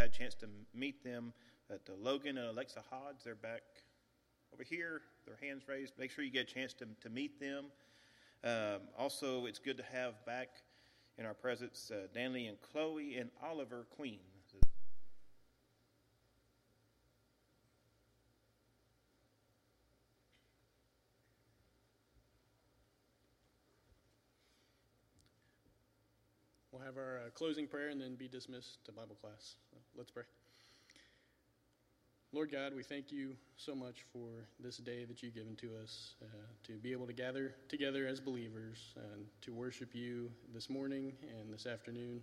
had a chance to meet them, that uh, Logan and Alexa Hodge, they're back over here, their hands raised. Make sure you get a chance to, to meet them. Um, also, it's good to have back in our presence uh, Danley and Chloe and Oliver Queen. We'll have our uh, closing prayer and then be dismissed to Bible class. So let's pray. Lord God, we thank you so much for this day that you've given to us uh, to be able to gather together as believers and to worship you this morning and this afternoon.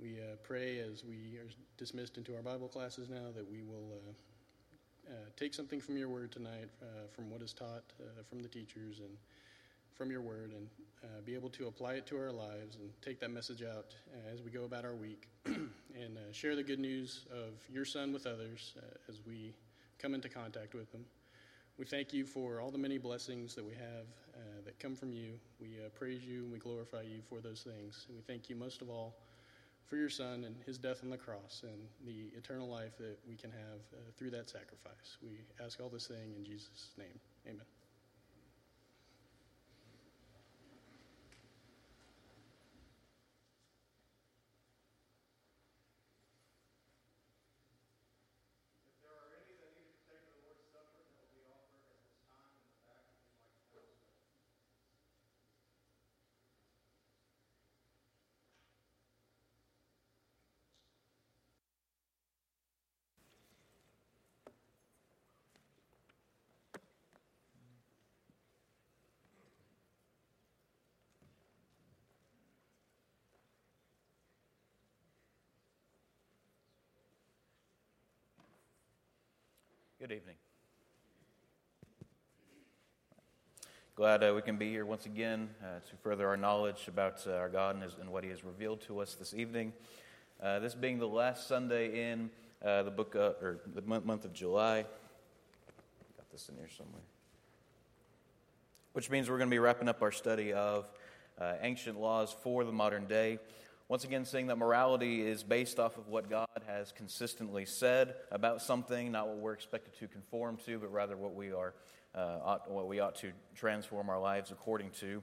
We uh, pray as we are dismissed into our Bible classes now that we will uh, uh take something from your word tonight, uh, from what is taught uh, from the teachers and from your word, and be able to apply it to our lives and take that message out as we go about our week. and uh, share the good news of your son with others uh, as we come into contact with them. We thank you for all the many blessings that we have uh, that come from you. We uh, praise you and we glorify you for those things. And we thank you most of all for your son and his death on the cross and the eternal life that we can have uh, through that sacrifice. We ask all this thing in Jesus' name. Amen. Good evening. Glad uh, we can be here once again uh, to further our knowledge about uh, our God and, his, and, what He has revealed to us this evening. Uh, this being the last Sunday in uh, the book or the month, month of July. Got this in here somewhere. Which means we're going to be wrapping up our study of uh, ancient laws for the modern day. Once again, saying that morality is based off of what God has consistently said about something, not what we're expected to conform to, but rather what we are, uh, ought, what we ought to transform our lives according to.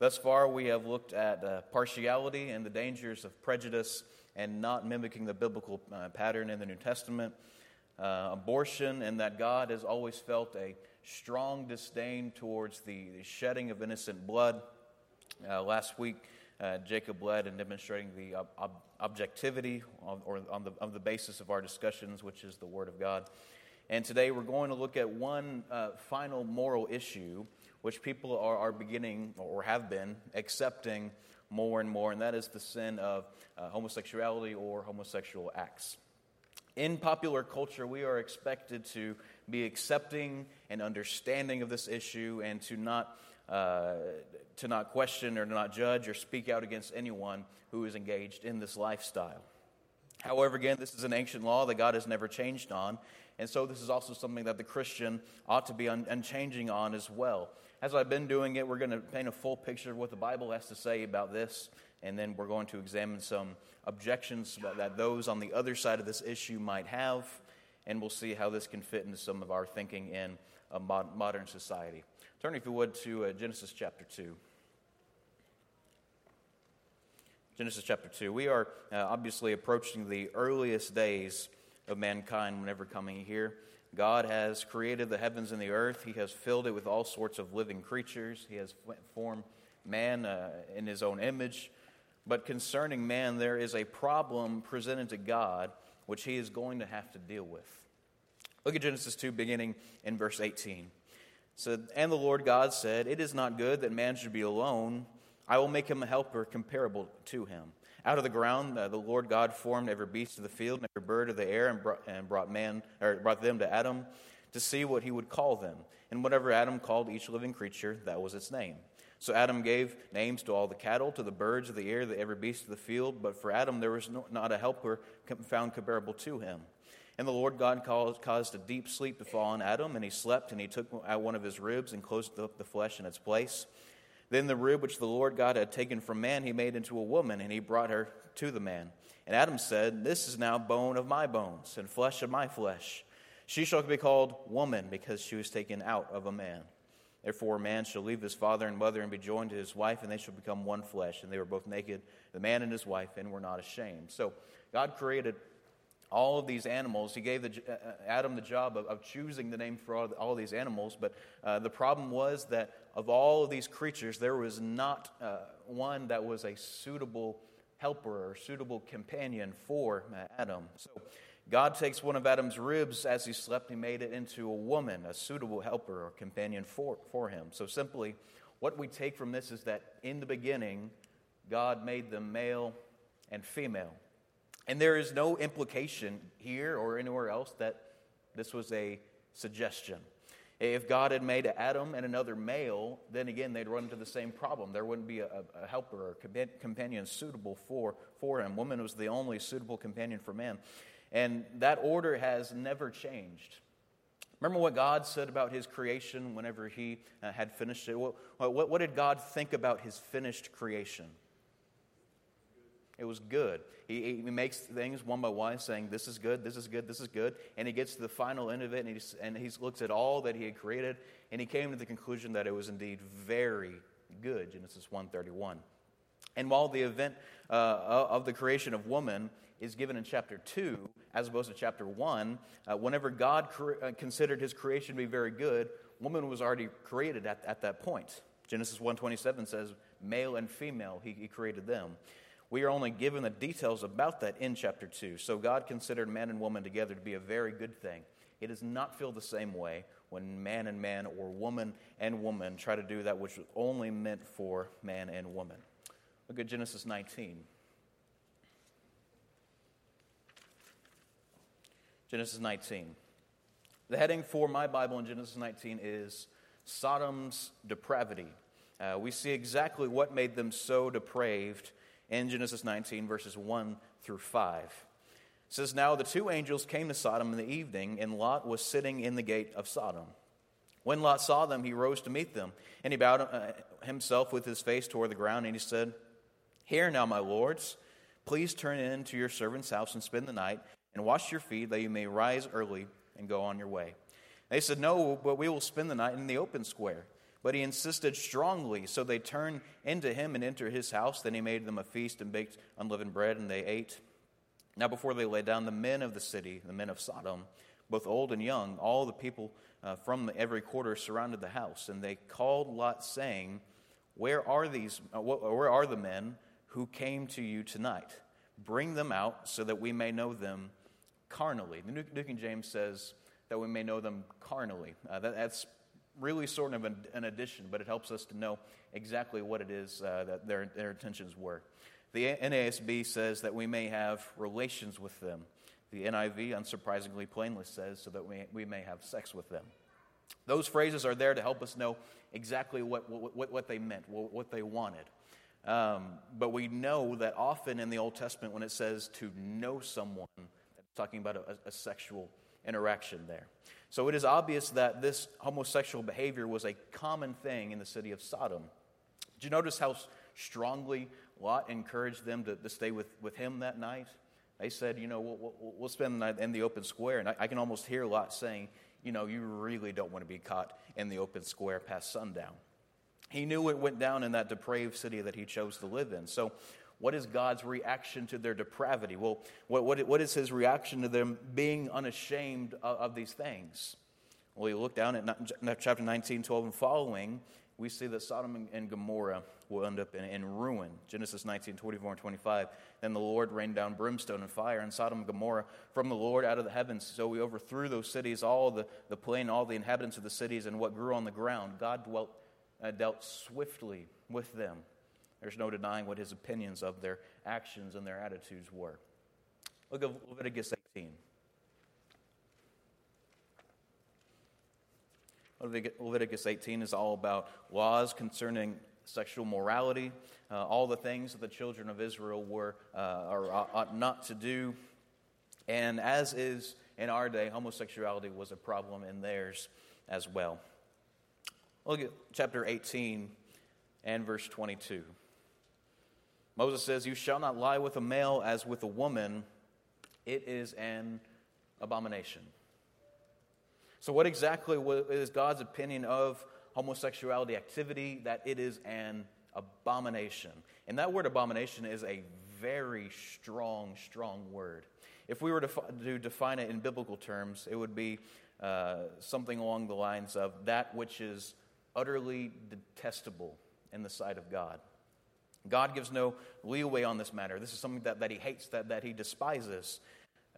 Thus far, we have looked at uh, partiality and the dangers of prejudice and not mimicking the biblical uh, pattern in the New Testament. Uh, abortion, and that God has always felt a strong disdain towards the, the shedding of innocent blood. Uh, last week, uh, Jacob led in demonstrating the ob- ob- objectivity of, or on the, of the basis of our discussions, which is the Word of God. And today we're going to look at one uh, final moral issue which people are, are beginning or have been accepting more and more, and that is the sin of uh, homosexuality or homosexual acts. In popular culture, we are expected to be accepting and understanding of this issue and to not uh, to not question or not judge or speak out against anyone who is engaged in this lifestyle. However, again, this is an ancient law that God has never changed on, and so this is also something that the Christian ought to be un- unchanging on as well. As I've been doing it, we're going to paint a full picture of what the Bible has to say about this, and then we're going to examine some objections that those on the other side of this issue might have, and we'll see how this can fit into some of our thinking in a modern society. Turn, if you would, to uh, Genesis chapter 2. Genesis chapter 2. We are uh, obviously approaching the earliest days of mankind whenever coming here. God has created the heavens and the earth. He has filled it with all sorts of living creatures. He has formed man uh, in his own image. But concerning man, there is a problem presented to God which he is going to have to deal with. Look at Genesis 2, beginning in verse 18 said, And the Lord God said, It is not good that man should be alone. I will make him a helper comparable to him. Out of the ground, uh, the Lord God formed every beast of the field and every bird of the air and brought, and brought, man, or brought them to Adam to see what he would call them. And whatever Adam called each living creature, that was its name. So Adam gave names to all the cattle, to the birds of the air, to every beast of the field. But for Adam, there was no, not a helper found comparable to him. And the Lord God caused a deep sleep to fall on Adam, and he slept, and he took out one of his ribs and closed up the flesh in its place. Then the rib which the Lord God had taken from man, he made into a woman, and he brought her to the man. And Adam said, This is now bone of my bones and flesh of my flesh. She shall be called woman because she was taken out of a man. Therefore, a man shall leave his father and mother and be joined to his wife, and they shall become one flesh. And they were both naked, the man and his wife, and were not ashamed. So, God created all of these animals. He gave the, uh, uh, Adam the job of, of, choosing the name for all, all these animals, but uh, the problem was that of all of these creatures, there was not uh, one that was a suitable helper or suitable companion for Adam. So God takes one of Adam's ribs as he slept, he made it into a woman, a suitable helper or companion for, for him. So simply, what we take from this is that in the beginning, God made them male and female. And there is no implication here or anywhere else that this was a suggestion. If God had made Adam and another male, then again, they'd run into the same problem. There wouldn't be a, a helper or companion suitable for, for him. Woman was the only suitable companion for man. And that order has never changed. Remember what God said about his creation whenever he uh, had finished it? What, what, what did God think about his finished creation? It was good. He, he makes things one by one, saying, This is good, this is good, this is good. And he gets to the final end of it, and he, and he looks at all that he had created, and he came to the conclusion that it was indeed very good. Genesis 1:31. And while the event uh, of the creation of woman is given in chapter 2, as opposed to chapter 1, uh, whenever God cre- uh, considered his creation to be very good, woman was already created at, at that point. Genesis 1.27 says, male and female, he, he created them. We are only given the details about that in chapter 2. So God considered man and woman together to be a very good thing. It does not feel the same way when man and man or woman and woman try to do that which was only meant for man and woman. Look at Genesis 19. Genesis 19. The heading for my Bible in Genesis 19 is Sodom's depravity. Uh, we see exactly what made them so depraved in Genesis 19, verses 1 through 5. It says, Now the two angels came to Sodom in the evening, and Lot was sitting in the gate of Sodom. When Lot saw them, he rose to meet them, and he bowed uh, himself with his face toward the ground, and he said, Here now, my lords, please turn in to your servant's house and spend the night, and wash your feet, that you may rise early and go on your way. They said, No, but we will spend the night in the open square. But he insisted strongly, so they turned into him and entered his house. Then he made them a feast and baked unleavened bread, and they ate. Now, before they lay down, the men of the city, the men of Sodom, both old and young, all the people uh, from every quarter surrounded the house, and they called Lot, saying, "Where are these? Uh, where are the men who came to you tonight? Bring them out, so that we may know them carnally." The New King James says that we may know them carnally. Uh, that, that's really sort of an, an, addition, but it helps us to know exactly what it is uh, that their, their intentions were. The NASB says that we may have relations with them. The NIV, unsurprisingly, plainly says so that we, we may have sex with them. Those phrases are there to help us know exactly what, what, what they meant, what they wanted. Um, but we know that often in the Old Testament, when it says to know someone, it's talking about a, a sexual interaction there. So it is obvious that this homosexual behavior was a common thing in the city of Sodom. Did you notice how strongly Lot encouraged them to, to stay with, with him that night? They said, you know, we'll, we'll spend the night in the open square. And I, I can almost hear Lot saying, you know, you really don't want to be caught in the open square past sundown. He knew it went down in that depraved city that he chose to live in. So what is God's reaction to their depravity? Well, what, what, what is his reaction to them being unashamed of, of these things? Well, you look down at chapter 19, 12, and following, we see that Sodom and Gomorrah will end up in, in, ruin. Genesis 19, 24 and 25. Then the Lord rained down brimstone and fire in Sodom and Gomorrah from the Lord out of the heavens. So we overthrew those cities, all the, the plain, all the inhabitants of the cities, and what grew on the ground. God dwelt, uh, dealt swiftly with them there's no denying what his opinions of their actions and their attitudes were. Look at Leviticus 18. Leviticus 18 is all about laws concerning sexual morality, uh, all the things that the children of Israel were uh, or ought not to do. And as is in our day, homosexuality was a problem in theirs as well. Look at chapter 18 and verse 22. Moses says, You shall not lie with a male as with a woman, it is an abomination. So, what exactly is God's opinion of homosexuality activity? That it is an abomination. And that word abomination is a very strong, strong word. If we were to, to define it in biblical terms, it would be uh, something along the lines of that which is utterly detestable in the sight of God. God gives no leeway on this matter. This is something that, that he hates, that, that he despises.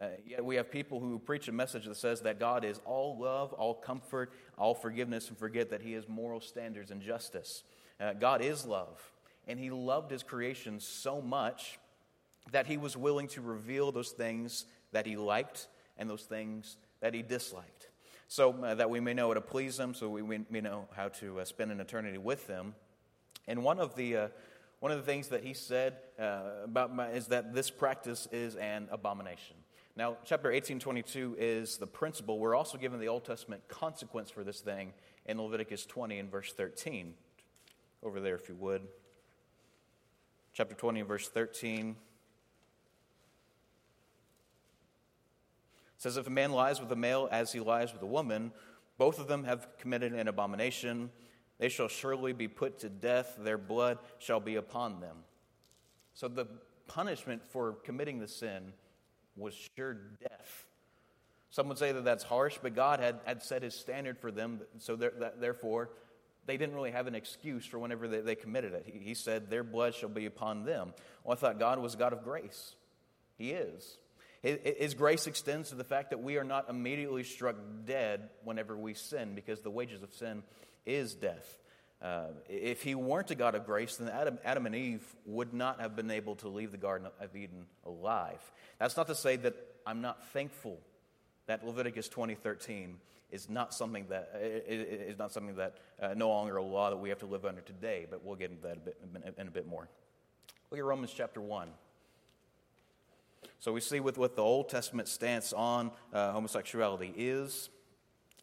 Uh, yet we have people who preach a message that says that God is all love, all comfort, all forgiveness, and forget that he has moral standards and justice. Uh, God is love, and he loved his creation so much that he was willing to reveal those things that he liked and those things that he disliked. So uh, that we may know how to please him, so we may know how to uh, spend an eternity with him. And one of the, uh, one of the things that he said uh, about my, is that this practice is an abomination. Now, chapter 1822 is the principle. We're also given the Old Testament consequence for this thing in Leviticus 20 and verse 13. Over there, if you would. Chapter 20 and verse 13. says, If a man lies with a male as he lies with a woman, both of them have committed an abomination. They shall surely be put to death. Their blood shall be upon them. So the punishment for committing the sin was sure death. Some would say that that's harsh, but God had, had set his standard for them, so that, therefore they didn't really have an excuse for whenever they, they committed it. He, he said, Their blood shall be upon them. Well, I thought God was God of grace. He is. His grace extends to the fact that we are not immediately struck dead whenever we sin, because the wages of sin is death. Uh, if he weren't a God of grace, then Adam, Adam and Eve would not have been able to leave the Garden of Eden alive. That's not to say that I'm not thankful that Leviticus 20:13 is not something that is not something that uh, no longer a law that we have to live under today. But we'll get into that a bit, in a bit more. Look at Romans chapter one. So we see with what the Old Testament stance on uh, homosexuality is,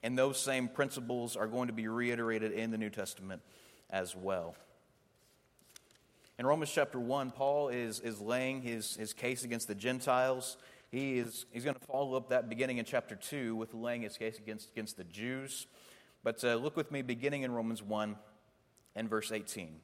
and those same principles are going to be reiterated in the New Testament as well. In Romans chapter 1, Paul is, is laying his, his case against the Gentiles. He is, he's going to follow up that beginning in chapter 2 with laying his case against, against the Jews. But uh, look with me beginning in Romans 1 and verse 18.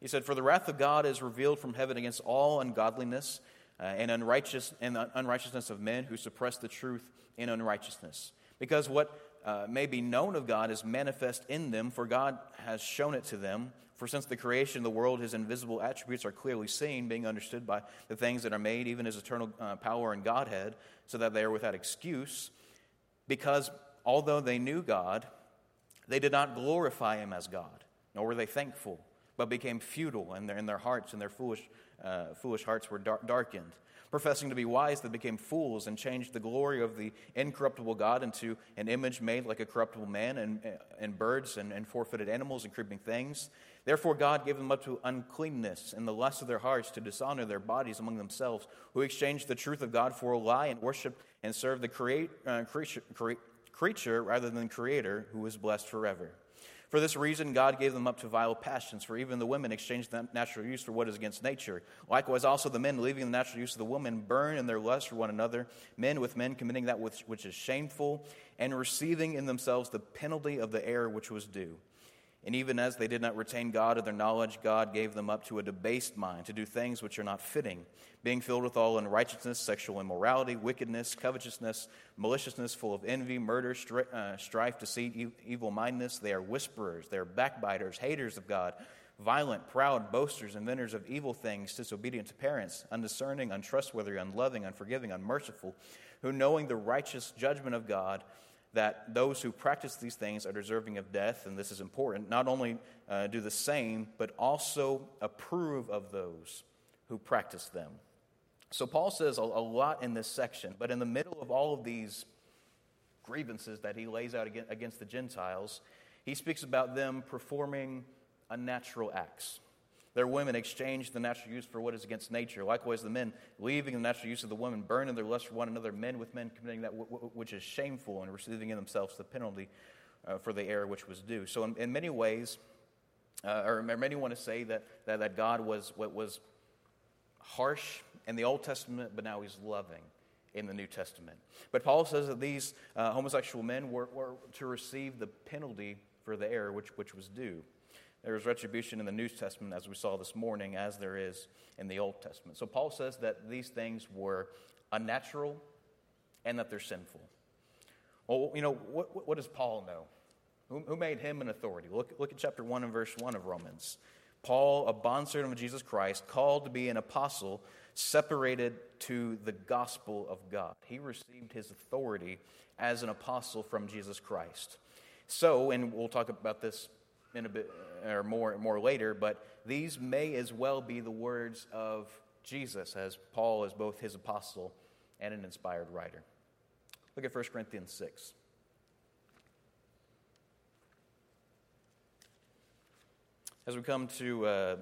He said, For the wrath of God is revealed from heaven against all ungodliness uh, and, unrighteous, and the unrighteousness of men who suppress the truth in unrighteousness. Because what uh, may be known of God is manifest in them, for God has shown it to them. For since the creation of the world, his invisible attributes are clearly seen, being understood by the things that are made, even his eternal uh, power and Godhead, so that they are without excuse. Because although they knew God, they did not glorify him as God, nor were they thankful, but became futile in their, in their hearts, and their foolish uh, foolish hearts were dar- darkened. Professing to be wise, they became fools and changed the glory of the incorruptible God into an image made like a corruptible man and, and birds and, and four footed animals and creeping things. Therefore, God gave them up to uncleanness and the lust of their hearts to dishonor their bodies among themselves, who exchanged the truth of God for a lie and worshiped and served the create, uh, creature, cre- creature rather than Creator, who is blessed forever. For this reason, God gave them up to vile passions, for even the women exchanged the natural use for what is against nature. Likewise, also the men, leaving the natural use of the woman, burn in their lust for one another, men with men committing that which, which is shameful, and receiving in themselves the penalty of the error which was due. And even as they did not retain God of their knowledge, God gave them up to a debased mind to do things which are not fitting, being filled with all unrighteousness, sexual immorality, wickedness, covetousness, maliciousness, full of envy, murder, stri- uh, strife, deceit, e- evil mindedness. They are whisperers, they are backbiters, haters of God, violent, proud, boasters, inventors of evil things, disobedient to parents, undiscerning, untrustworthy, unloving, unforgiving, unmerciful, who knowing the righteous judgment of God, that those who practice these things are deserving of death, and this is important, not only uh, do the same, but also approve of those who practice them. So Paul says a, a lot in this section, but in the middle of all of these grievances that he lays out against the Gentiles, he speaks about them performing unnatural acts. Their women exchanged the natural use for what is against nature. Likewise, the men, leaving the natural use of the woman, burning their lust for one another, men with men committing that w- w- which is shameful and receiving in themselves the penalty uh, for the error which was due. So, in, in many ways, uh, or many want to say that, that, that God was, was harsh in the Old Testament, but now he's loving in the New Testament. But Paul says that these uh, homosexual men were, were to receive the penalty for the error which, which was due. There is retribution in the New Testament, as we saw this morning, as there is in the Old Testament. So Paul says that these things were unnatural and that they're sinful. Well, you know, what, what does Paul know? Who, who made him an authority? Look, look at chapter 1 and verse 1 of Romans. Paul, a bondservant of Jesus Christ, called to be an apostle, separated to the gospel of God. He received his authority as an apostle from Jesus Christ. So, and we'll talk about this in a bit or more, more later, but these may as well be the words of Jesus, as Paul is both his apostle and an inspired writer. Look at 1 Corinthians 6. As we come to uh,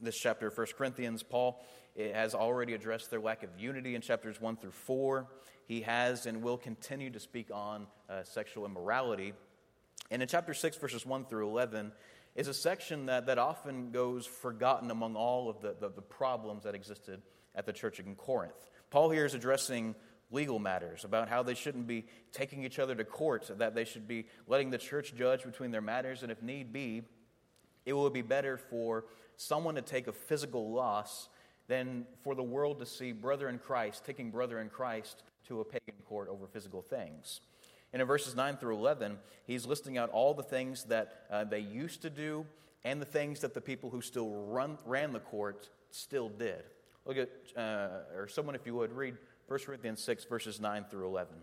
this chapter of 1 Corinthians, Paul has already addressed their lack of unity in chapters 1 through 4. He has and will continue to speak on uh, sexual immorality. And in chapter 6, verses 1 through 11, is a section that, that often goes forgotten among all of the, the, the problems that existed at the church in Corinth. Paul here is addressing legal matters, about how they shouldn't be taking each other to court, that they should be letting the church judge between their matters, and if need be, it would be better for someone to take a physical loss than for the world to see brother in Christ taking brother in Christ to a pagan court over physical things. And in verses 9 through 11, he's listing out all the things that uh, they used to do and the things that the people who still run, ran the court still did. Look at, uh, or someone, if you would, read 1 Corinthians 6, verses 9 through 11.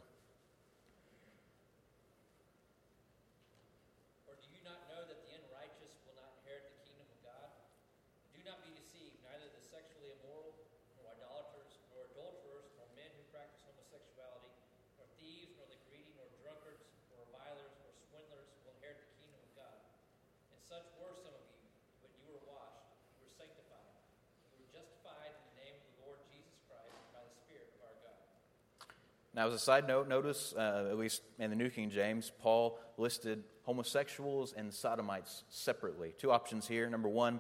Now, as a side note, notice, uh, at least in the New King James, Paul listed homosexuals and sodomites separately. Two options here. Number one,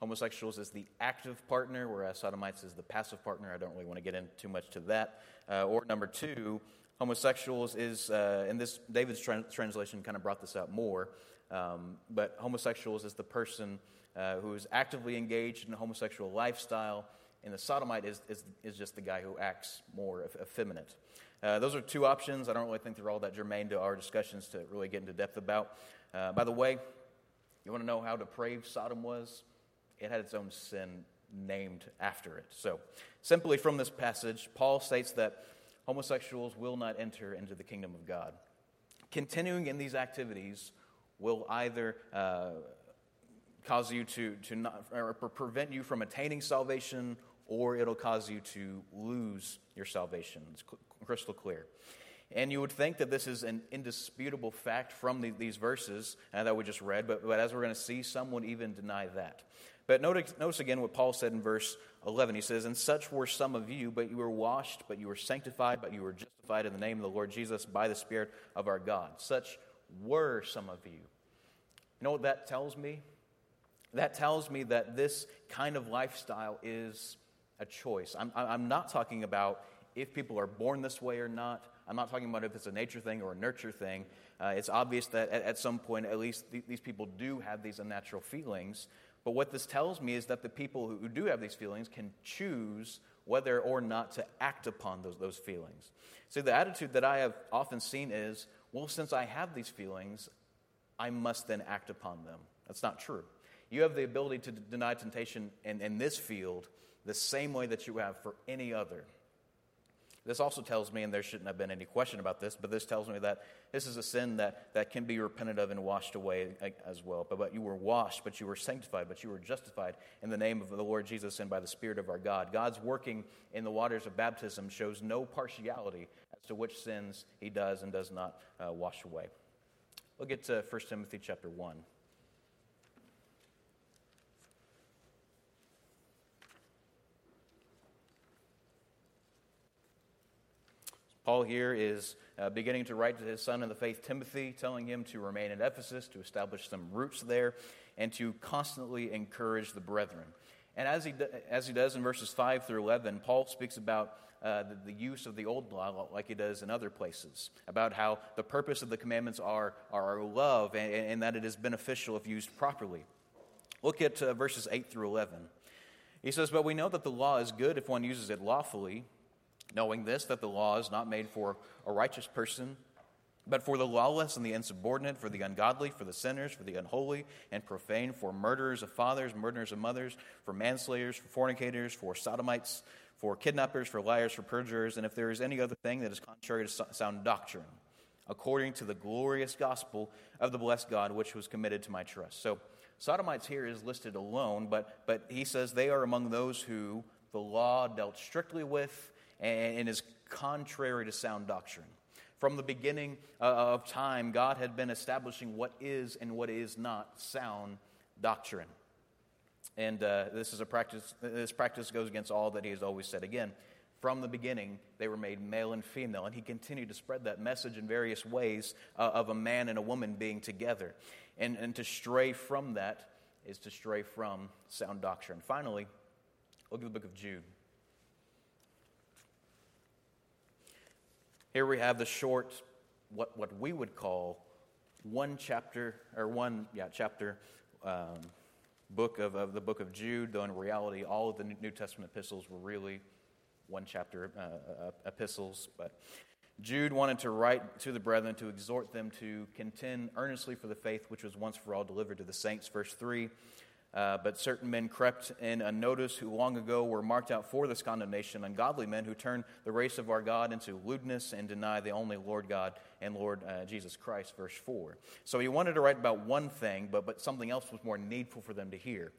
homosexuals is the active partner, whereas sodomites is the passive partner. I don't really want to get into too much to that. Uh, or number two, homosexuals is, uh, and this David's tra- translation kind of brought this out more, um, but homosexuals is the person uh, who is actively engaged in a homosexual lifestyle, and the sodomite is, is, is just the guy who acts more effeminate. Uh, those are two options. I don't really think they're all that germane to our discussions to really get into depth about. Uh, by the way, you want to know how depraved Sodom was? It had its own sin named after it. So, simply from this passage, Paul states that homosexuals will not enter into the kingdom of God. Continuing in these activities will either uh, cause you to, to not, or prevent you from attaining salvation or it'll cause you to lose your salvation. It's crystal clear. And you would think that this is an indisputable fact from the, these verses uh, that we just read, but, but as we're going to see, some would even deny that. But notice, notice again what Paul said in verse 11. He says, And such were some of you, but you were washed, but you were sanctified, but you were justified in the name of the Lord Jesus by the Spirit of our God. Such were some of you. You know what that tells me? That tells me that this kind of lifestyle is a choice. I'm, I'm not talking about if people are born this way or not. I'm not talking about if it's a nature thing or a nurture thing. Uh, it's obvious that at, at, some point, at least, th- these people do have these unnatural feelings. But what this tells me is that the people who, do have these feelings can choose whether or not to act upon those, those feelings. See, the attitude that I have often seen is well, since I have these feelings, I must then act upon them. That's not true. You have the ability to d- deny temptation in, in this field the same way that you have for any other. This also tells me, and there shouldn't have been any question about this, but this tells me that this is a sin that, that can be repented of and washed away as well. But, but you were washed, but you were sanctified, but you were justified in the name of the Lord Jesus and by the Spirit of our God. God's working in the waters of baptism shows no partiality as to which sins he does and does not uh, wash away. Look at uh, 1 Timothy chapter 1. Paul here is uh, beginning to write to his son in the faith, Timothy, telling him to remain in Ephesus, to establish some roots there, and to constantly encourage the brethren. And as he, as he does in verses 5 through 11, Paul speaks about uh, the, the, use of the old law like he does in other places, about how the purpose of the commandments are, are love and, and that it is beneficial if used properly. Look at uh, verses 8 through 11. He says, But we know that the law is good if one uses it lawfully, knowing this, that the law is not made for a righteous person but for the lawless and the insubordinate, for the ungodly, for the sinners, for the unholy and profane, for murderers of fathers, murderers of mothers, for manslayers, for fornicators, for sodomites, for kidnappers, for liars, for perjurers, and if there is any other thing that is contrary to sound doctrine, according to the glorious gospel of the blessed God, which was committed to my trust. So, sodomites here is listed alone, but, but he says they are among those who the law dealt strictly with and, is contrary to sound doctrine. From the beginning uh, of time, God had been establishing what is and what is not sound doctrine. And uh, this is a practice, this practice goes against all that he has always said. Again, from the beginning, they were made male and female. And he continued to spread that message in various ways uh, of a man and a woman being together. And, and to stray from that is to stray from sound doctrine. Finally, look at the book of Jude. Here we have the short, what, what we would call one chapter, or one, yeah, chapter um, book of, of the book of Jude, though in reality, all of the New Testament epistles were really one chapter uh, uh, epistles. But Jude wanted to write to the brethren to exhort them to contend earnestly for the faith which was once for all delivered to the saints. Verse 3 uh, but certain men crept in unnoticed who long ago were marked out for this condemnation, ungodly men who turn the race of our God into lewdness and deny the only Lord God and Lord uh, Jesus Christ. Verse 4. So he wanted to write about one thing, but, but something else was more needful for them to hear.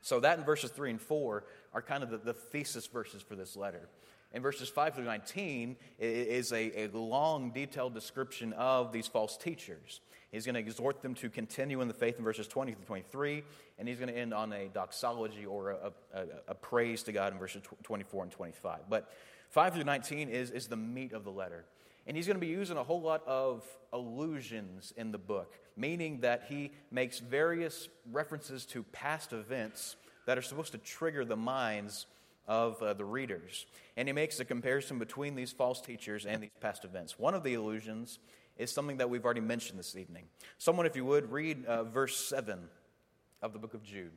So that in verses 3 and 4 are kind of the, the thesis verses for this letter. In verses 5 through 19 is a, a long, detailed description of these false teachers. He's going to exhort them to continue in the faith in verses 20 through 23, and he's going to end on a doxology or a, a, a praise to God in verses 24 and 25. But 5 through 19 is, is the meat of the letter. And he's going to be using a whole lot of allusions in the book, meaning that he makes various references to past events that are supposed to trigger the minds of uh, the readers. And he makes a comparison between these false teachers and these past events. One of the allusions is something that we've already mentioned this evening. Someone, if you would, read uh, verse 7 of the book of Jude.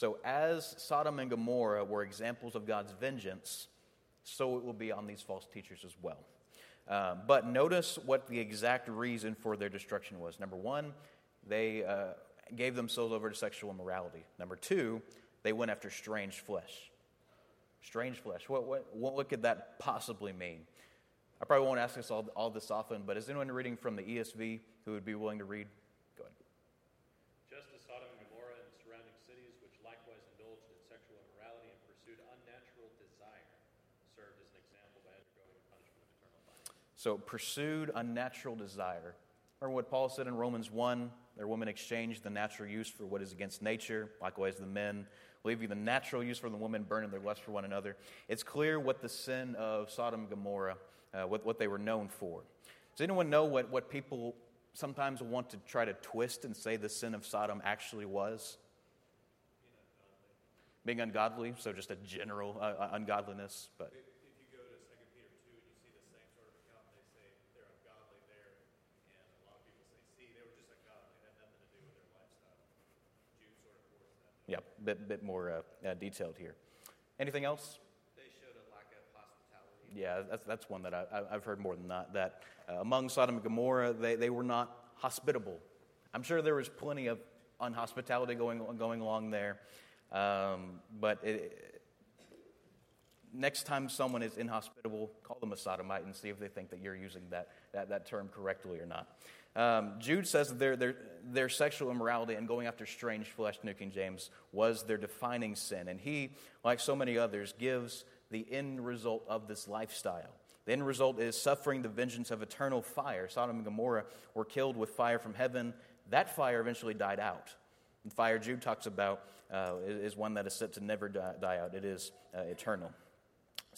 So, as Sodom and Gomorrah were examples of God's vengeance, so it will be on these false teachers as well. Uh, but notice what the exact reason for their destruction was. Number one, they uh, gave themselves over to sexual immorality. Number two, they went after strange flesh. Strange flesh. What, what, what could that possibly mean? I probably won't ask this all, all this often, but is anyone reading from the ESV who would be willing to read? So, pursued unnatural desire. Remember what Paul said in Romans 1 their women exchanged the natural use for what is against nature. Likewise, the men, leaving the natural use for the woman, burning their lust for one another. It's clear what the sin of Sodom and Gomorrah, uh, what, what they were known for. Does anyone know what, what people sometimes want to try to twist and say the sin of Sodom actually was? Being ungodly, so just a general uh, ungodliness. But yeah, a bit, bit more uh, uh, detailed here. Anything else? They showed a lack of hospitality. Yeah, that's, that's one that I, have heard more than that. That uh, among Sodom and Gomorrah, they, they were not hospitable. I'm sure there was plenty of unhospitality going, going along there. Um, but it, next time someone is inhospitable, call them a sodomite and see if they think that you're using that, that, that term correctly or not. Um, Jude says that their, their, their sexual immorality and going after strange flesh, New King James, was their defining sin. And he, like so many others, gives the end result of this lifestyle. The end result is suffering the vengeance of eternal fire. Sodom and Gomorrah were killed with fire from heaven. That fire eventually died out. And fire Jude talks about uh, is one that is set to never die out. It is uh, eternal.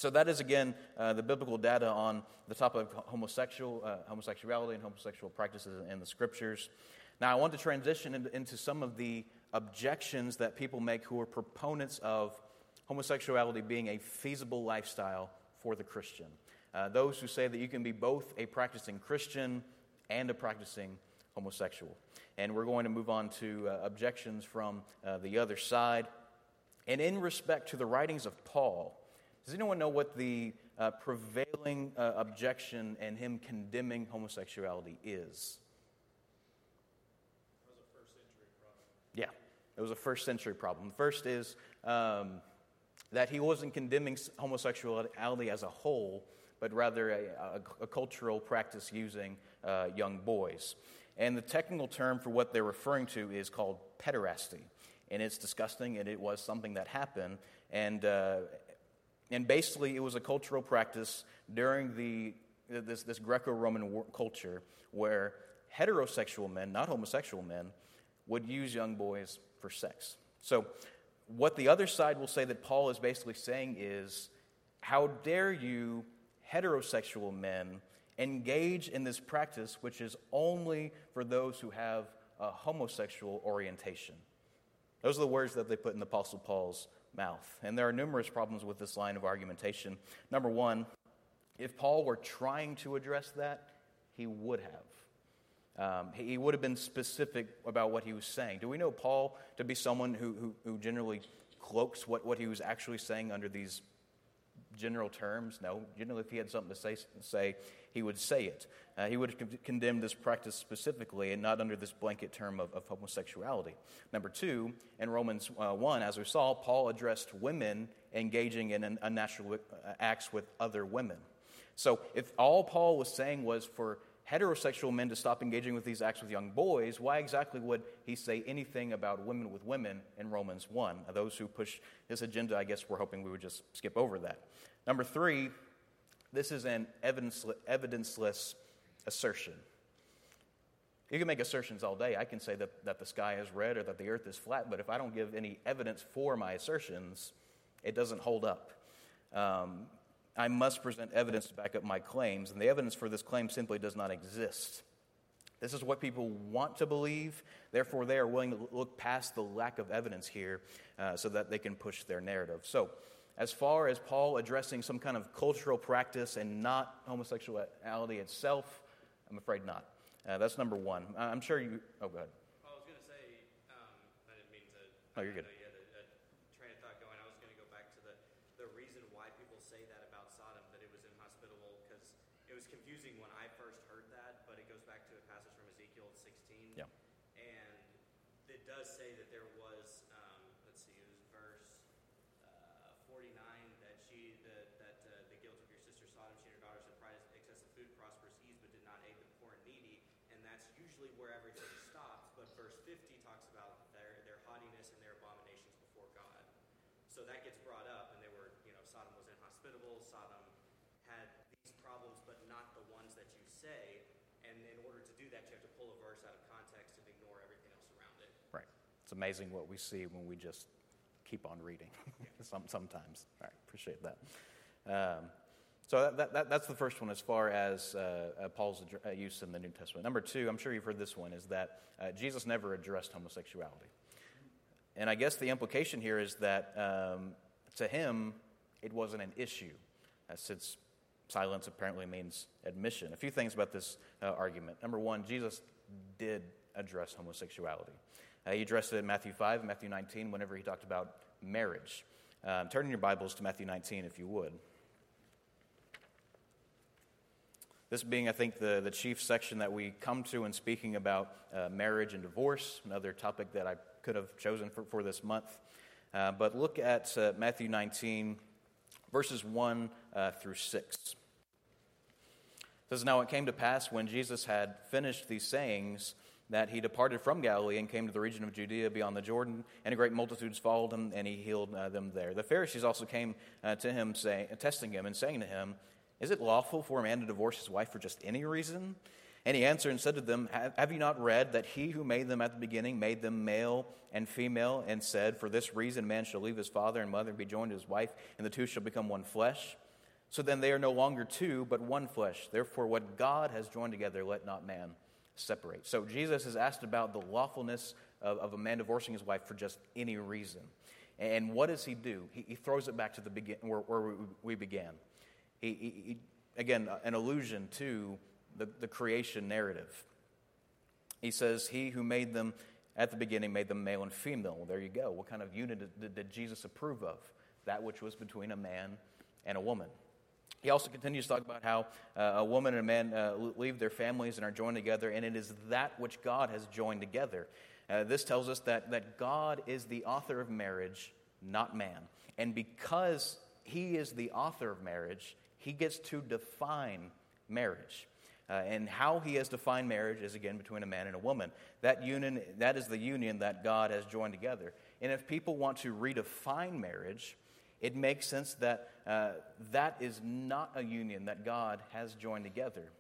So that is again uh, the biblical data on the topic of homosexual uh, homosexuality and homosexual practices in the scriptures. Now I want to transition into, some of the objections that people make who are proponents of homosexuality being a feasible lifestyle for the Christian. Uh, those who say that you can be both a practicing Christian and a practicing homosexual. And we're going to move on to uh, objections from uh, the other side. And in respect to the writings of Paul, does anyone know what the uh, prevailing uh, objection and him condemning homosexuality is? Yeah, it was a first century problem. The first is um, that he wasn't condemning homosexuality as a whole, but rather a, a, a cultural practice using uh, young boys. And the technical term for what they're referring to is called pederasty. And it's disgusting, and it was something that happened. And, uh, and basically, it was a cultural practice during the, this, this Greco Roman culture where heterosexual men, not homosexual men, would use young boys for sex. So, what the other side will say that Paul is basically saying is, how dare you, heterosexual men, engage in this practice which is only for those who have a homosexual orientation? Those are the words that they put in the Apostle Paul's mouth. And there are numerous problems with this line of argumentation. Number one, if Paul were trying to address that, he would have. Um, he would have been specific about what he was saying. Do we know Paul to be someone who, who, who generally cloaks what, what he was actually saying under these general terms? No. Generally, if he had something to say, say he would say it. Uh, he would have con- condemned this practice specifically and not under this blanket term of, of homosexuality. Number two, in Romans uh, 1, as we saw, Paul addressed women engaging in unnatural uh, acts with other women. So if all Paul was saying was for heterosexual men to stop engaging with these acts with young boys, why exactly would he say anything about women with women in Romans 1? Those who push his agenda, I guess we're hoping we would just skip over that. Number three, this is an evidenceless assertion. You can make assertions all day. I can say that, that the sky is red or that the earth is flat, but if I don't give any evidence for my assertions, it doesn't hold up. Um, I must present evidence to back up my claims, and the evidence for this claim simply does not exist. This is what people want to believe, therefore, they are willing to look past the lack of evidence here uh, so that they can push their narrative. So, as far as Paul addressing some kind of cultural practice and not homosexuality itself, I'm afraid not. Uh, that's number one. I'm sure you. Oh, go ahead. I was going to say, um, I didn't mean to. Oh, you're good. So that gets brought up, and they were, you know, Sodom was inhospitable, Sodom had these problems, but not the ones that you say. And in order to do that, you have to pull a verse out of context and ignore everything else around it. Right. It's amazing what we see when we just keep on reading. Some, sometimes. All right. Appreciate that. Um, so that, that, that's the first one as far as uh, uh, Paul's uh, use in the New Testament. Number two, I'm sure you've heard this one, is that uh, Jesus never addressed homosexuality. And I guess the implication here is that um, to him, it wasn't an issue, uh, since silence apparently means admission. A few things about this uh, argument. Number one, Jesus did address homosexuality. He addressed it in Matthew 5 Matthew 19 whenever he talked about marriage. Um, turn in your Bibles to Matthew 19 if you would. This being, I think, the, the chief section that we come to in speaking about uh, marriage and divorce, another topic that I could have chosen for, for this month. Uh, but look at uh, Matthew 19, verses 1 uh, through 6. It says, Now it came to pass when Jesus had finished these sayings that he departed from Galilee and came to the region of Judea beyond the Jordan, and a great multitudes followed him, and he healed uh, them there. The Pharisees also came uh, to him, say, testing him and saying to him, Is it lawful for a man to divorce his wife for just any reason? And he answered and said to them, Have you not read that he who made them at the beginning made them male and female, and said, For this reason man shall leave his father and mother and be joined to his wife, and the two shall become one flesh? So then they are no longer two, but one flesh. Therefore, what God has joined together, let not man separate. So Jesus is asked about the lawfulness of, of a man divorcing his wife for just any reason. And what does he do? He, he throws it back to the begin, where, where we, we began. He, he, again, an allusion to the, the creation narrative. He says, He who made them at the beginning made them male and female. Well, there you go. What kind of unit did, did Jesus approve of? That which was between a man and a woman. He also continues to talk about how uh, a woman and a man uh, leave their families and are joined together, and it is that which God has joined together. Uh, this tells us that, that God is the author of marriage, not man. And because he is the author of marriage, he gets to define marriage. Uh, and how he has defined marriage is again between a man and a woman. That union, that is the union that God has joined together. And if people want to redefine marriage, it makes sense that uh, that is not a union that God has joined together.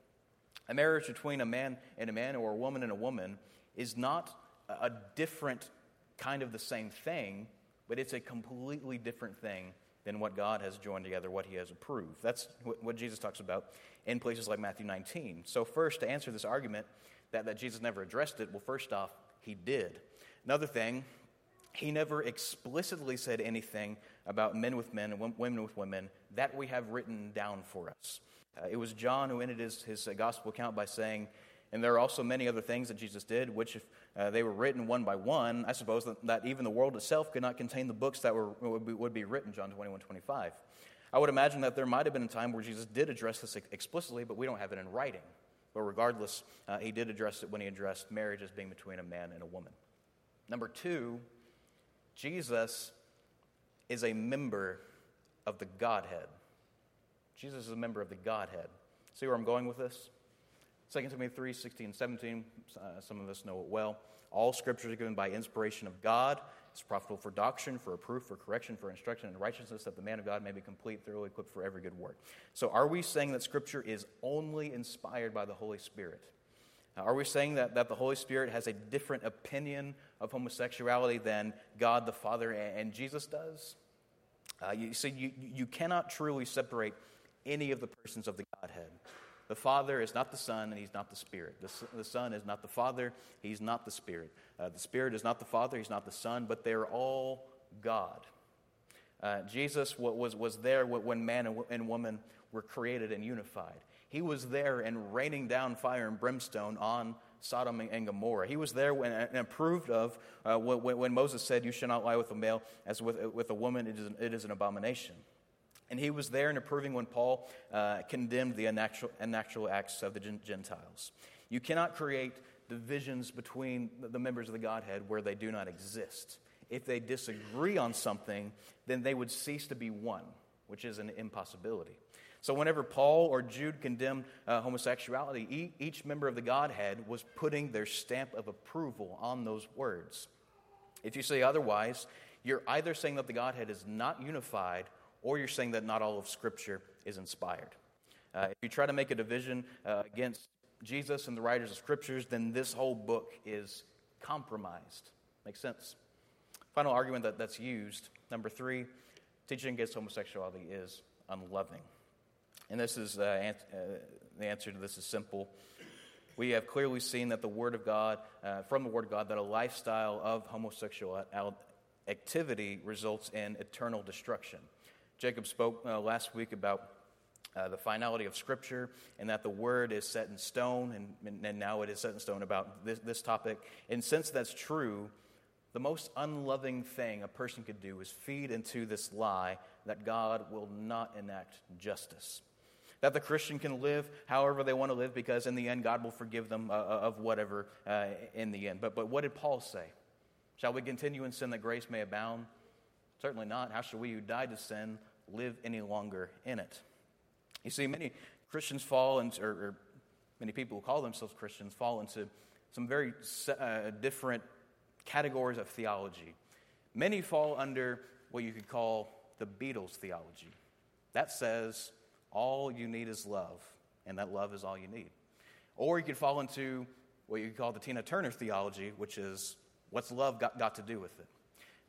A marriage between a man and a man or a woman and a woman is not a different kind of the same thing, but it's a completely different thing than what God has joined together, what he has approved. That's what Jesus talks about in places like Matthew 19. So, first, to answer this argument that, that Jesus never addressed it, well, first off, he did. Another thing, he never explicitly said anything about men with men and women with women that we have written down for us. Uh, it was John who ended his, his gospel account by saying, and there are also many other things that Jesus did, which, if uh, they were written one by one, I suppose that, that, even the world itself could not contain the books that were, would, be, would be written, John 21, 25. I would imagine that there might have been a time where Jesus did address this explicitly, but we don't have it in writing. But regardless, uh, he did address it when he addressed marriage as being between a man and a woman. Number two, Jesus is a member of the Godhead. Jesus is a member of the Godhead. See where I'm going with this? 2 Timothy 3 16 17, uh, some of us know it well. All scriptures are given by inspiration of God. It's profitable for doctrine, for reproof, for correction, for instruction in righteousness, that the man of God may be complete, thoroughly equipped for every good work. So, are we saying that scripture is only inspired by the Holy Spirit? Now, are we saying that, that the Holy Spirit has a different opinion of homosexuality than God the Father and Jesus does? Uh, you see, you, you cannot truly separate any of the persons of the Godhead. The Father is not the Son, and He's not the Spirit. The, the Son is not the Father, He's not the Spirit. Uh, the Spirit is not the Father, He's not the Son, but they're all God. Uh, Jesus was, was there when man and woman were created and unified. He was there and raining down fire and brimstone on Sodom and Gomorrah. He was there when, and approved of uh, when, when, Moses said, You shall not lie with a male, as with, with a woman, it is, an, it is an abomination. And he was there and approving when Paul uh, condemned the unnatural, unnatural acts of the Gentiles. You cannot create divisions between the members of the Godhead where they do not exist. If they disagree on something, then they would cease to be one, which is an impossibility. So, whenever Paul or Jude condemned uh, homosexuality, each member of the Godhead was putting their stamp of approval on those words. If you say otherwise, you're either saying that the Godhead is not unified or you're saying that not all of Scripture is inspired. Uh, if you try to make a division uh, against Jesus and the writers of Scriptures, then this whole book is compromised. Makes sense? Final argument that, that's used, number three, teaching against homosexuality is unloving. And this is uh, an- uh, the answer to this is simple. We have clearly seen that the Word of God, uh, from the Word of God, that a lifestyle of homosexual activity results in eternal destruction. Jacob spoke uh, last week about uh, the finality of Scripture and that the Word is set in stone, and, and now it is set in stone about this, this topic. And since that's true, the most unloving thing a person could do is feed into this lie that God will not enact justice. That the Christian can live however they want to live because in the end God will forgive them uh, uh of whatever uh, in the end. But, but what did Paul say? Shall we continue in sin that grace may abound? Certainly not. How shall we who died to sin live any longer in it. You see, many Christians fall into, or, or many people who call themselves Christians fall into some very uh, different categories of theology. Many fall under what you could call the Beatles theology. That says all you need is love, and that love is all you need. Or you could fall into what you call the Tina Turner theology, which is what's love got, got to do with it?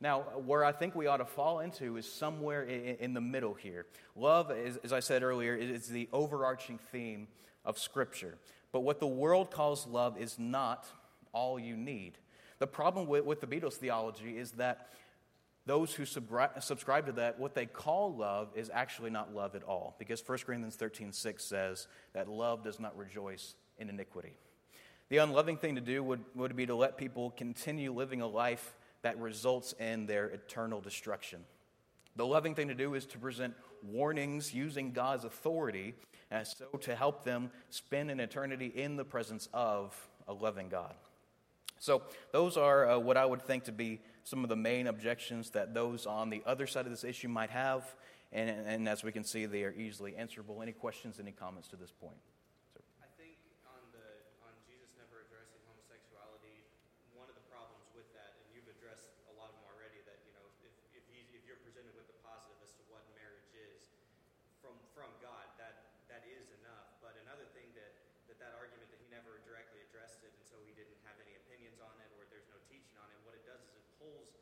Now, where I think we ought to fall into is somewhere in, the middle here. Love, as I said earlier, is the overarching theme of Scripture. But what the world calls love is not all you need. The problem with, the Beatles theology is that those who subscribe to that, what they call love is actually not love at all. Because 1 Corinthians 13 6 says that love does not rejoice in iniquity. The unloving thing to do would, would be to let people continue living a life that results in their eternal destruction. The loving thing to do is to present warnings using God's authority as so to help them spend an eternity in the presence of a loving God. So, those are uh, what I would think to be some of the main objections that those on the other side of this issue might have. And, and as we can see, they are easily answerable. Any questions, any comments to this point? I think on the on Jesus never addressing homosexuality, one of the problems with that, and you've addressed a lot of them already, that you know if if, he, if you're presented with the positive as to what marriage is from from God, that that is enough. But another thing that that that argument that he never directly addressed it, and so he didn't have any opinions on it, or there's no teaching on it. What it does is it pulls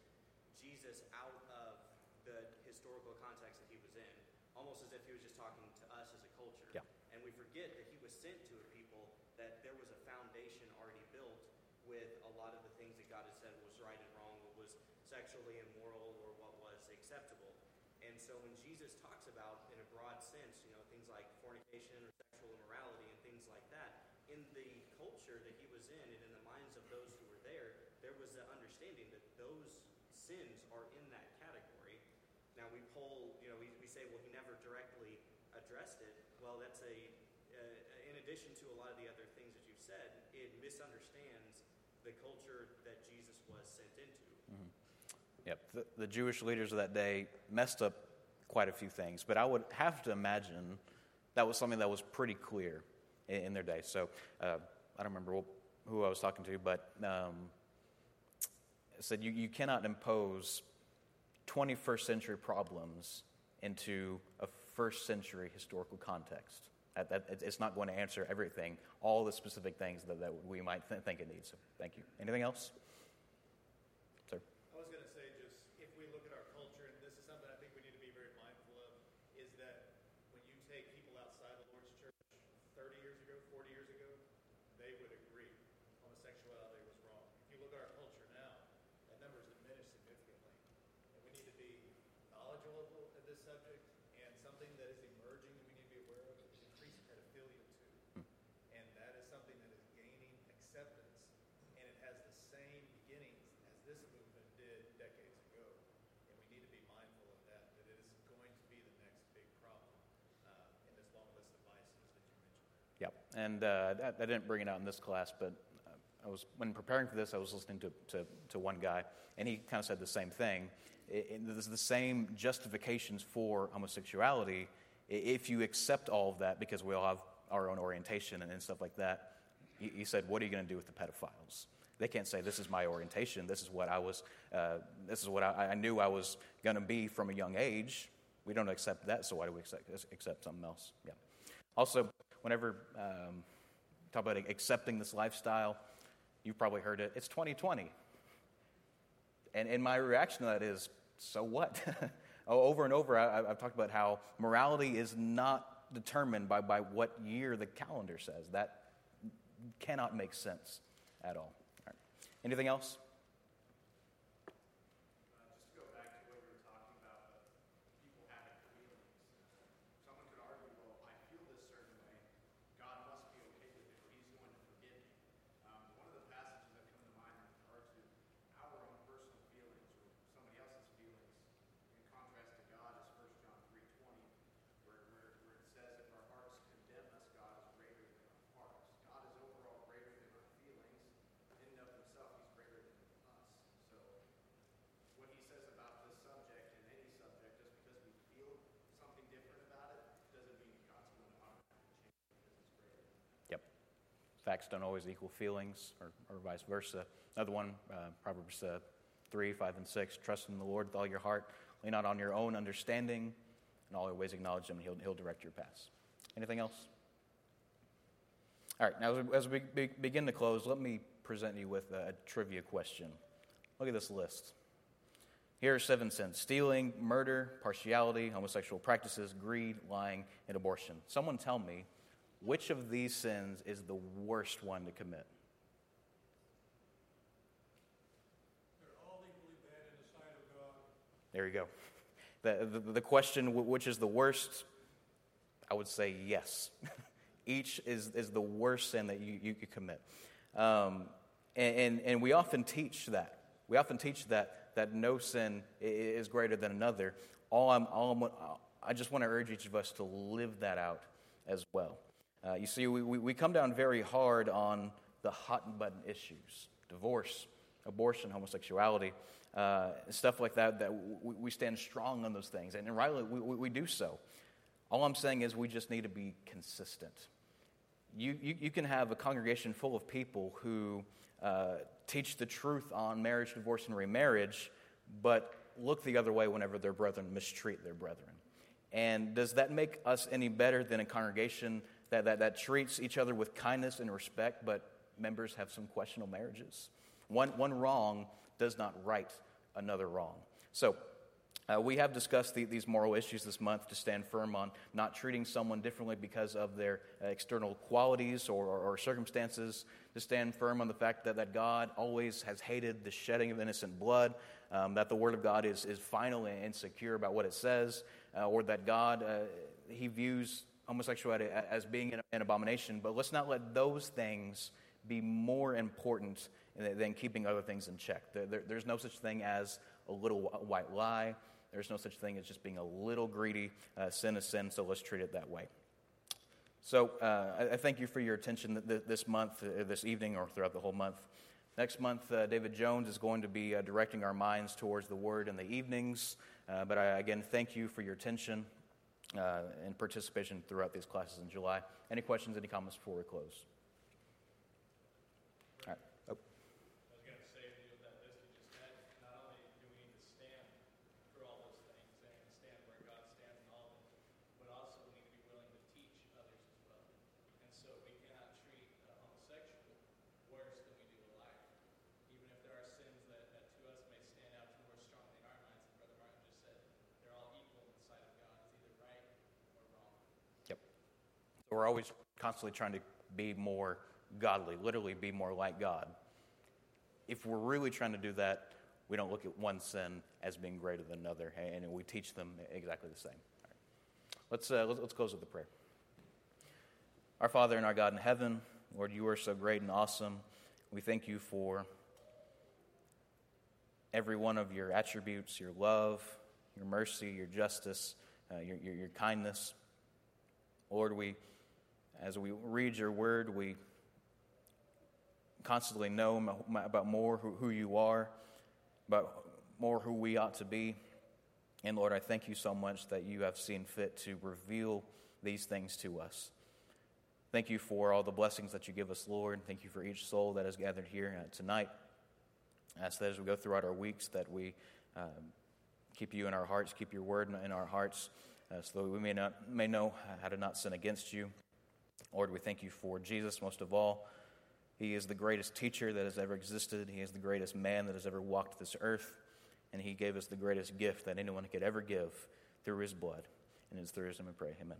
Jesus out of the historical context that he was in, almost as if he was just talking to us as a culture. Yeah. And we forget that he was sent to a people that there was a foundation already built with a lot of the things that God had said was right and wrong, what was sexually immoral, or what was acceptable. And so when Jesus talks about, in a broad sense, you know, things like fornication or sexual immorality and things like that, in the culture that he was in and in the minds of those who were there, there was an understanding that those sins are in that category. Now we pull, you know, we, we say, well, he never directly addressed it. Well, that's a, in addition to a lot of the other things that you've said, it misunderstands the culture that Jesus was sent into. Yep, the, the Jewish leaders of that day messed up quite a few things, but I would have to imagine that was something that was pretty clear in, in their day. So uh, I don't remember who I was talking to, but um, said you, you cannot impose 21st century problems into a first century historical context. That, that, it's not going to answer everything, all the specific things that, that we might th- think it needs. So, thank you. Anything else? Sir? I was going to say, just if we look at our culture, and this is something I think we need to be very mindful of, is that when you take people outside the Lord's church 30 years ago, 40 years ago, they would agree homosexuality was wrong. If you look at our culture now, that number has diminished significantly. And we need to be knowledgeable of this subject, and something that is emerging that we need to be aware of is increased pedophilia too. And that is something that is gaining acceptance, and it has the same beginnings as this movement did decades ago. And we need to be mindful of that, that it is going to be the next big problem uh, in this long list of vices that you mentioned. Yep. And uh, I, I didn't bring it out in this class, but uh, I was when preparing for this, I was listening to, to, to one guy, and he kind of said the same thing. It, there's the same justifications for homosexuality if you accept all of that because we all have our own orientation and, and stuff like that. He, he said, "What are you going to do with the pedophiles?" They can't say, "This is my orientation. This is what I was. Uh, this is what I, I knew I was going to be from a young age." We don't accept that, so why do we accept, accept something else? Yeah. Also, whenever um, talk about accepting this lifestyle, you've probably heard it. It's 2020, and and my reaction to that is, so what? Oh, over and over, I, I've talked about how morality is not determined by by what year the calendar says. That cannot make sense at all. all right. Anything else? just to go back to what we were talking about, of people having feelings. Someone could argue, well, I feel this certain way. God must be okay with it, or He's going to forgive me. Um, one of the passages that come to mind in regard to our own personal feelings or somebody else's feelings, in contrast to God, is 1 John three twenty, where, where, where it says, "If our hearts condemn us, God is greater than our hearts." God is overall greater than our feelings. In and of Himself, He's greater than us. So what he says about this subject and any subject, just because we feel something different about it, doesn't mean God's going to automatically change it because it's greater. Yep. Facts don't always equal feelings, or, or vice versa. Another one, uh, Proverbs uh, 3, 5, and 6. Trust in the Lord with all your heart. Lean not on your own understanding. and all your ways acknowledge him, and he'll, he'll direct your paths. Anything else? All right, now as we, as we be, begin to close, let me present you with a, a trivia question. Look at this list. Here are seven sins stealing, murder, partiality, homosexual practices, greed, lying, and abortion. Someone tell me which of these sins is the worst one to commit? There you go. The, the, the, question, which is the worst, I would say yes. Each is, is the worst sin that you, you could commit. Um, and, and, and we often teach that. We often teach that, that no sin is greater than another. All I'm, all I'm, I just want to urge each of us to live that out as well. Uh, you see, we, we, we come down very hard on the hot button issues divorce, abortion, homosexuality, uh, stuff like that, that we, we, stand strong on those things. And rightly, we, we, we, do so. All I'm saying is we just need to be consistent. You, you, you can have a congregation full of people who uh, teach the truth on marriage, divorce, and remarriage, but look the other way whenever their brethren mistreat their brethren. And does that make us any better than a congregation that, that, that treats each other with kindness and respect, but members have some questionable marriages? One, one wrong does not right another wrong. So, uh, we have discussed the, these moral issues this month to stand firm on not treating someone differently because of their uh, external qualities or, or, or, circumstances, to stand firm on the fact that, that God always has hated the shedding of innocent blood, um, that the Word of God is, is final and secure about what it says, uh, or that God, uh, He views homosexuality as being an, abomination. But let's not let those things be more important than keeping other things in check. There, there's no such thing as a little white lie. There's no such thing as just being a little greedy. Uh, sin is sin, so let's treat it that way. So uh, I, I, thank you for your attention th- this month, uh, this evening, or throughout the whole month. Next month, uh, David Jones is going to be uh, directing our minds towards the Word in the evenings. Uh, but I, again, thank you for your attention Uh, and participation throughout these classes in July. Any questions, any comments before we close? Always constantly trying to be more godly, literally be more like God. If we're really trying to do that, we don't look at one sin as being greater than another, and we teach them exactly the same. Right. Let's, uh, let's, close with a prayer. Our Father and our God in heaven, Lord, you are so great and awesome. We thank you for every one of your attributes your love, your mercy, your justice, uh, your, your, your kindness. Lord, we as we read your word, we constantly know about more who you are, about more who we ought to be. And Lord, I thank you so much that you have seen fit to reveal these things to us. Thank you for all the blessings that you give us, Lord. Thank you for each soul that is gathered here tonight. I ask that as we go throughout our weeks, that we um, keep you in our hearts, keep your word in our hearts, uh, so that we may, not, may know how to not sin against you. Lord, we thank you for Jesus most of all. He is the greatest teacher that has ever existed. He is the greatest man that has ever walked this earth. And he gave us the greatest gift that anyone could ever give through his blood. And it's through his name we pray. Amen.